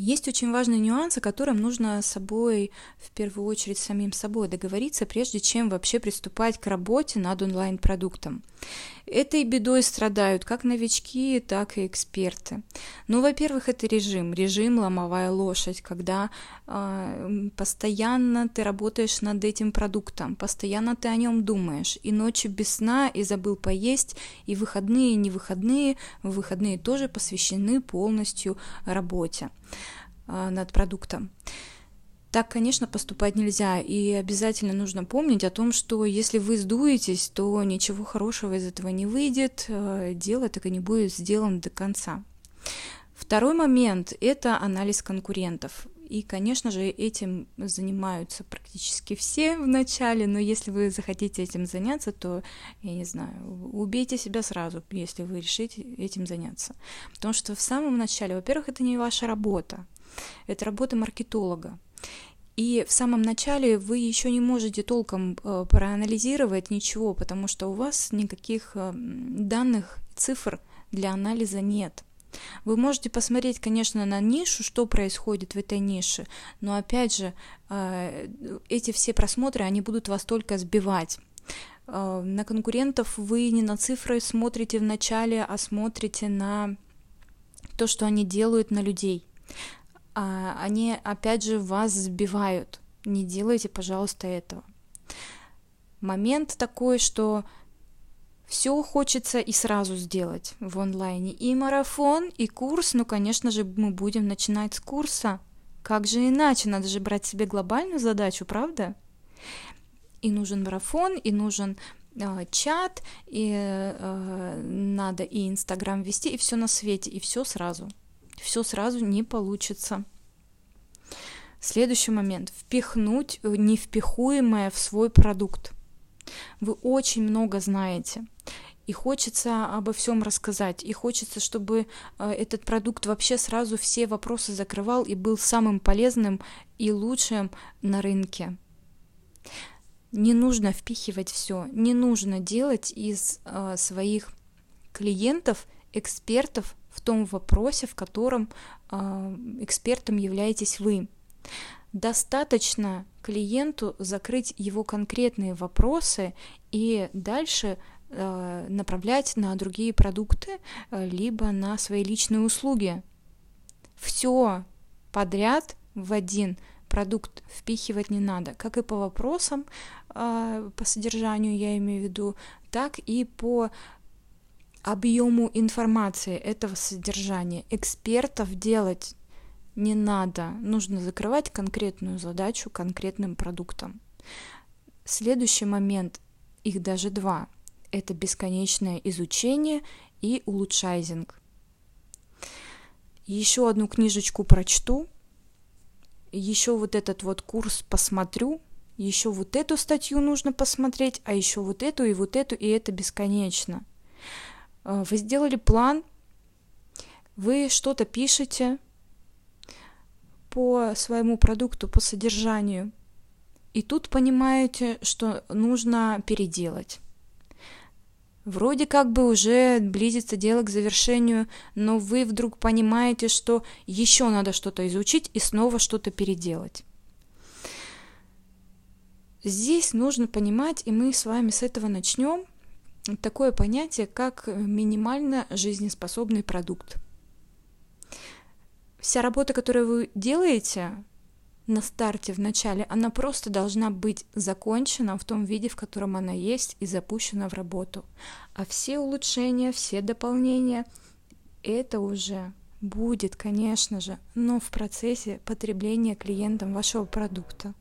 Есть очень важный нюанс, о котором нужно с собой, в первую очередь, самим собой договориться, прежде чем вообще приступать к работе над онлайн-продуктом. Этой бедой страдают как новички, так и эксперты. Ну, во-первых, это режим, режим ломовая лошадь, когда э, постоянно ты работаешь над этим продуктом, постоянно ты о нем думаешь, и ночи без сна, и забыл поесть, и выходные, и не выходные, выходные тоже посвящены полностью работе э, над продуктом. Так, конечно, поступать нельзя, и обязательно нужно помнить о том, что если вы сдуетесь, то ничего хорошего из этого не выйдет, э, дело так и не будет сделано до конца. Второй момент – это анализ конкурентов. И, конечно же, этим занимаются практически все в начале, но если вы захотите этим заняться, то, я не знаю, убейте себя сразу, если вы решите этим заняться. Потому что в самом начале, во-первых, это не ваша работа, это работа маркетолога. И в самом начале вы еще не можете толком э, проанализировать ничего, потому что у вас никаких э, данных, цифр для анализа нет. Вы можете посмотреть, конечно, на нишу, что происходит в этой нише, но опять же, э, эти все просмотры, они будут вас только сбивать. На конкурентов вы не на цифры смотрите в начале, а смотрите на то, что они делают на людей они опять же вас сбивают. Не делайте, пожалуйста, этого. Момент такой, что все хочется и сразу сделать в онлайне. И марафон, и курс, ну, конечно же, мы будем начинать с курса. Как же иначе? Надо же брать себе глобальную задачу, правда? И нужен марафон, и нужен э, чат, и э, надо и Инстаграм вести, и все на свете, и все сразу все сразу не получится. Следующий момент. Впихнуть невпихуемое в свой продукт. Вы очень много знаете. И хочется обо всем рассказать. И хочется, чтобы э, этот продукт вообще сразу все вопросы закрывал и был самым полезным и лучшим на рынке. Не нужно впихивать все. Не нужно делать из э, своих клиентов экспертов в том вопросе, в котором э, экспертом являетесь вы. Достаточно клиенту закрыть его конкретные вопросы и дальше э, направлять на другие продукты, э, либо на свои личные услуги. Все подряд в один продукт впихивать не надо, как и по вопросам, по содержанию я имею в виду, так и по объему информации этого содержания. Экспертов делать не надо. Нужно закрывать конкретную задачу конкретным продуктом. Следующий момент, их даже два, это бесконечное изучение и улучшайзинг. Еще одну книжечку прочту, еще вот этот вот курс посмотрю, еще вот эту статью нужно посмотреть, а еще вот эту и вот эту, и это бесконечно. А, вы сделали план, вы что-то пишете по своему продукту, по содержанию, и тут понимаете, что нужно переделать. Вроде как бы уже близится дело к завершению, но вы вдруг понимаете, что еще надо что-то изучить и снова что-то переделать. Здесь нужно понимать, и мы с вами с этого начнем – такое понятие, как минимально жизнеспособный продукт. Вся работа, которую вы делаете на старте, в начале, она просто должна быть закончена в том виде, в котором она есть, и запущена в работу. А все улучшения, все дополнения, это уже будет, конечно же, но в процессе потребления клиентом вашего продукта.